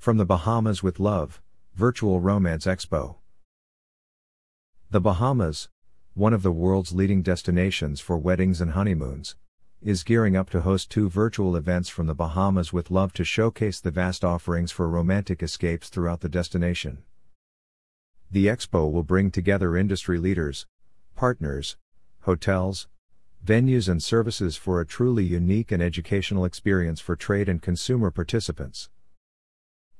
From the Bahamas with Love, Virtual Romance Expo. The Bahamas, one of the world's leading destinations for weddings and honeymoons, is gearing up to host two virtual events from the Bahamas with Love to showcase the vast offerings for romantic escapes throughout the destination. The expo will bring together industry leaders, partners, hotels, venues, and services for a truly unique and educational experience for trade and consumer participants.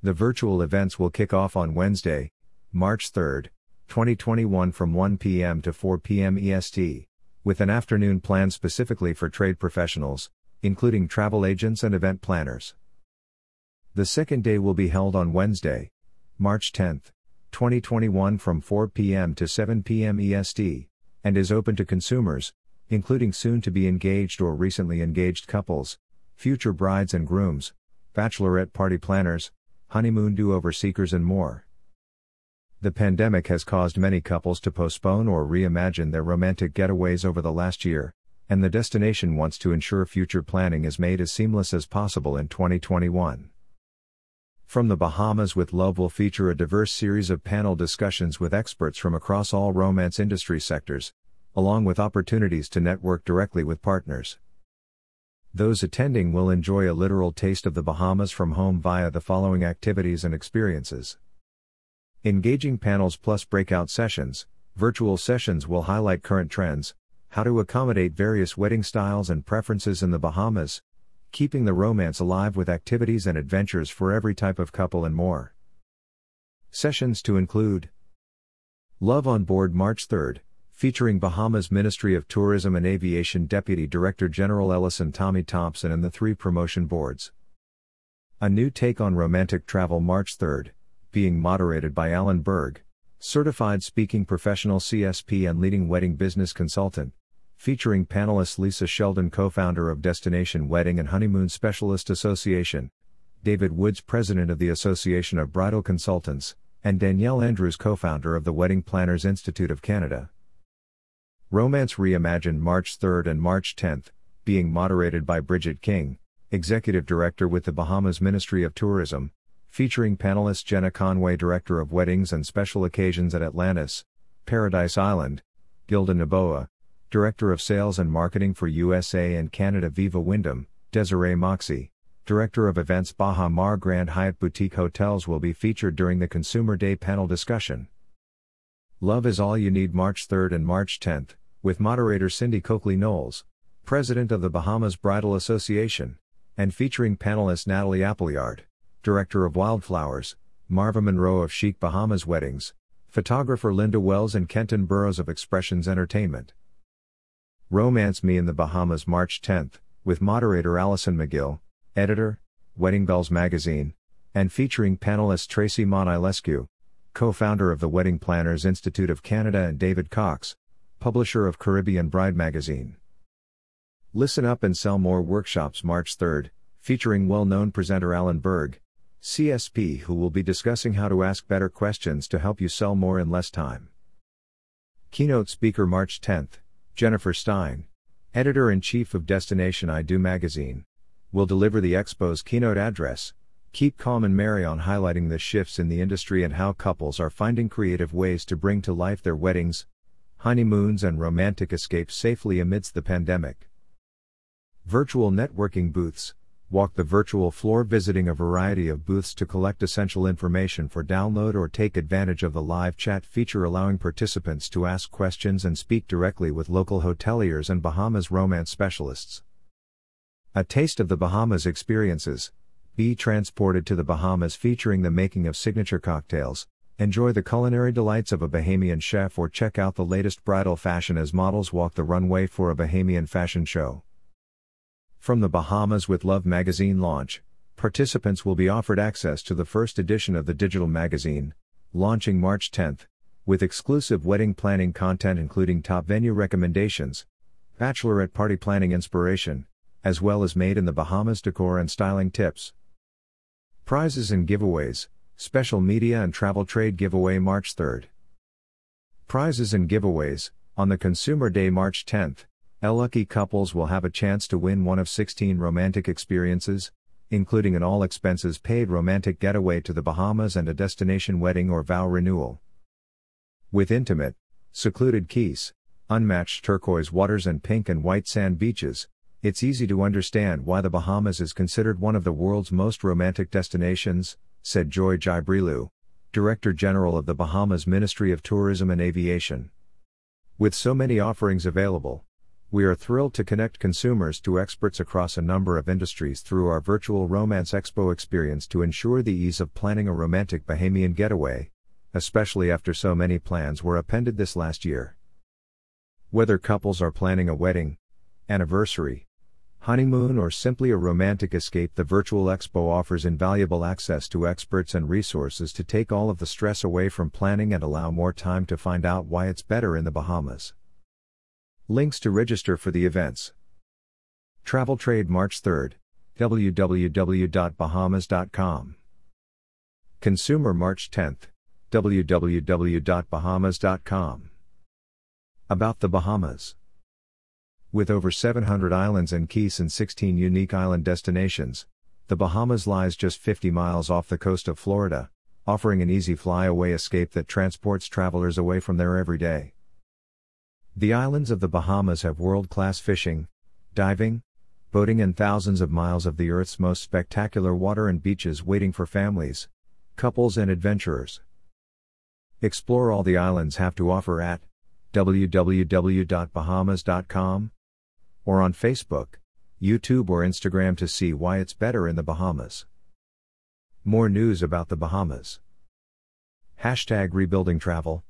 The virtual events will kick off on Wednesday, March 3, 2021 from 1 p.m. to 4 p.m. EST with an afternoon planned specifically for trade professionals, including travel agents and event planners. The second day will be held on Wednesday, March 10, 2021 from 4 p.m. to 7 p.m. EST, and is open to consumers, including soon to be engaged or recently engaged couples, future brides and grooms, bachelorette party planners, honeymoon do over seekers, and more. The pandemic has caused many couples to postpone or reimagine their romantic getaways over the last year, and the destination wants to ensure future planning is made as seamless as possible in 2021. From the Bahamas with Love will feature a diverse series of panel discussions with experts from across all romance industry sectors, along with opportunities to network directly with partners. Those attending will enjoy a literal taste of the Bahamas from home via the following activities and experiences. Engaging panels plus breakout sessions, virtual sessions will highlight current trends, how to accommodate various wedding styles and preferences in the Bahamas, keeping the romance alive with activities and adventures for every type of couple and more. Sessions to include Love on Board March 3rd, featuring Bahamas Ministry of Tourism and Aviation Deputy Director General Ellison Tommy Thompson and the three promotion boards. A new take on romantic travel March 3rd, being moderated by Alan Berg, certified speaking professional CSP and leading wedding business consultant, featuring panelists Lisa Sheldon, co founder of Destination Wedding and Honeymoon Specialist Association, David Woods, president of the Association of Bridal Consultants, and Danielle Andrews, co founder of the Wedding Planners Institute of Canada. Romance Reimagined March 3rd and March 10th, being moderated by Bridget King, Executive Director with the Bahamas Ministry of Tourism, featuring panelists Jenna Conway, Director of Weddings and Special Occasions at Atlantis, Paradise Island, Gilda Noboa, Director of Sales and Marketing for USA and Canada Viva Wyndham, Desiree Moxey, Director of Events Baha Mar Grand Hyatt Boutique Hotels will be featured during the Consumer Day panel discussion. Love is All You Need March 3rd and March 10th, with moderator Cindy Coakley Knowles, President of the Bahamas Bridal Association, and featuring panelist Natalie Appleyard. Director of Wildflowers, Marva Monroe of Chic Bahamas Weddings, photographer Linda Wells and Kenton Burrows of Expressions Entertainment. Romance Me in the Bahamas March 10th, with moderator Allison McGill, editor, Wedding Bells Magazine, and featuring panelist Tracy Monilescu, co-founder of the Wedding Planners Institute of Canada and David Cox, publisher of Caribbean Bride Magazine. Listen Up and Sell More workshops March 3rd, featuring well-known presenter Alan Berg, CSP who will be discussing how to ask better questions to help you sell more in less time. Keynote speaker March 10th, Jennifer Stein, editor in chief of Destination I Do magazine, will deliver the expo's keynote address. Keep calm and marry on highlighting the shifts in the industry and how couples are finding creative ways to bring to life their weddings, honeymoons, and romantic escapes safely amidst the pandemic. Virtual networking booths walk the virtual floor visiting a variety of booths to collect essential information for download or take advantage of the live chat feature allowing participants to ask questions and speak directly with local hoteliers and Bahamas romance specialists. A taste of the Bahamas experiences. Be transported to the Bahamas featuring the making of signature cocktails. Enjoy the culinary delights of a Bahamian chef or check out the latest bridal fashion as models walk the runway for a Bahamian fashion show. From the Bahamas with Love magazine launch, participants will be offered access to the first edition of the digital magazine, launching March 10th, with exclusive wedding planning content including top venue recommendations, bachelorette party planning inspiration, as well as made in the Bahamas decor and styling tips. Prizes and giveaways, special media and travel trade giveaway March 3rd. Prizes and giveaways, on the Consumer Day March 10th, lucky couples will have a chance to win one of 16 romantic experiences, including an all expenses paid romantic getaway to the Bahamas and a destination wedding or vow renewal. With intimate, secluded cays, unmatched turquoise waters, and pink and white sand beaches, it's easy to understand why the Bahamas is considered one of the world's most romantic destinations, said Joy Jibrilu, Director General of the Bahamas Ministry of Tourism and Aviation. With so many offerings available, we are thrilled to connect consumers to experts across a number of industries through our virtual Romance Expo experience to ensure the ease of planning a romantic Bahamian getaway, especially after so many plans were appended this last year. Whether couples are planning a wedding, anniversary, honeymoon, or simply a romantic escape, the Virtual Expo offers invaluable access to experts and resources to take all of the stress away from planning and allow more time to find out why it's better in the Bahamas. Links to register for the events. Travel Trade March 3rd. www.bahamas.com. Consumer March 10th. www.bahamas.com. About the Bahamas. With over 700 islands and cays and 16 unique island destinations, the Bahamas lies just 50 miles off the coast of Florida, offering an easy flyaway escape that transports travelers away from their everyday. The islands of the Bahamas have world class fishing, diving, boating, and thousands of miles of the Earth's most spectacular water and beaches waiting for families, couples, and adventurers. Explore all the islands have to offer at www.bahamas.com or on Facebook, YouTube, or Instagram to see why it's better in the Bahamas. More news about the Bahamas. Hashtag rebuilding travel.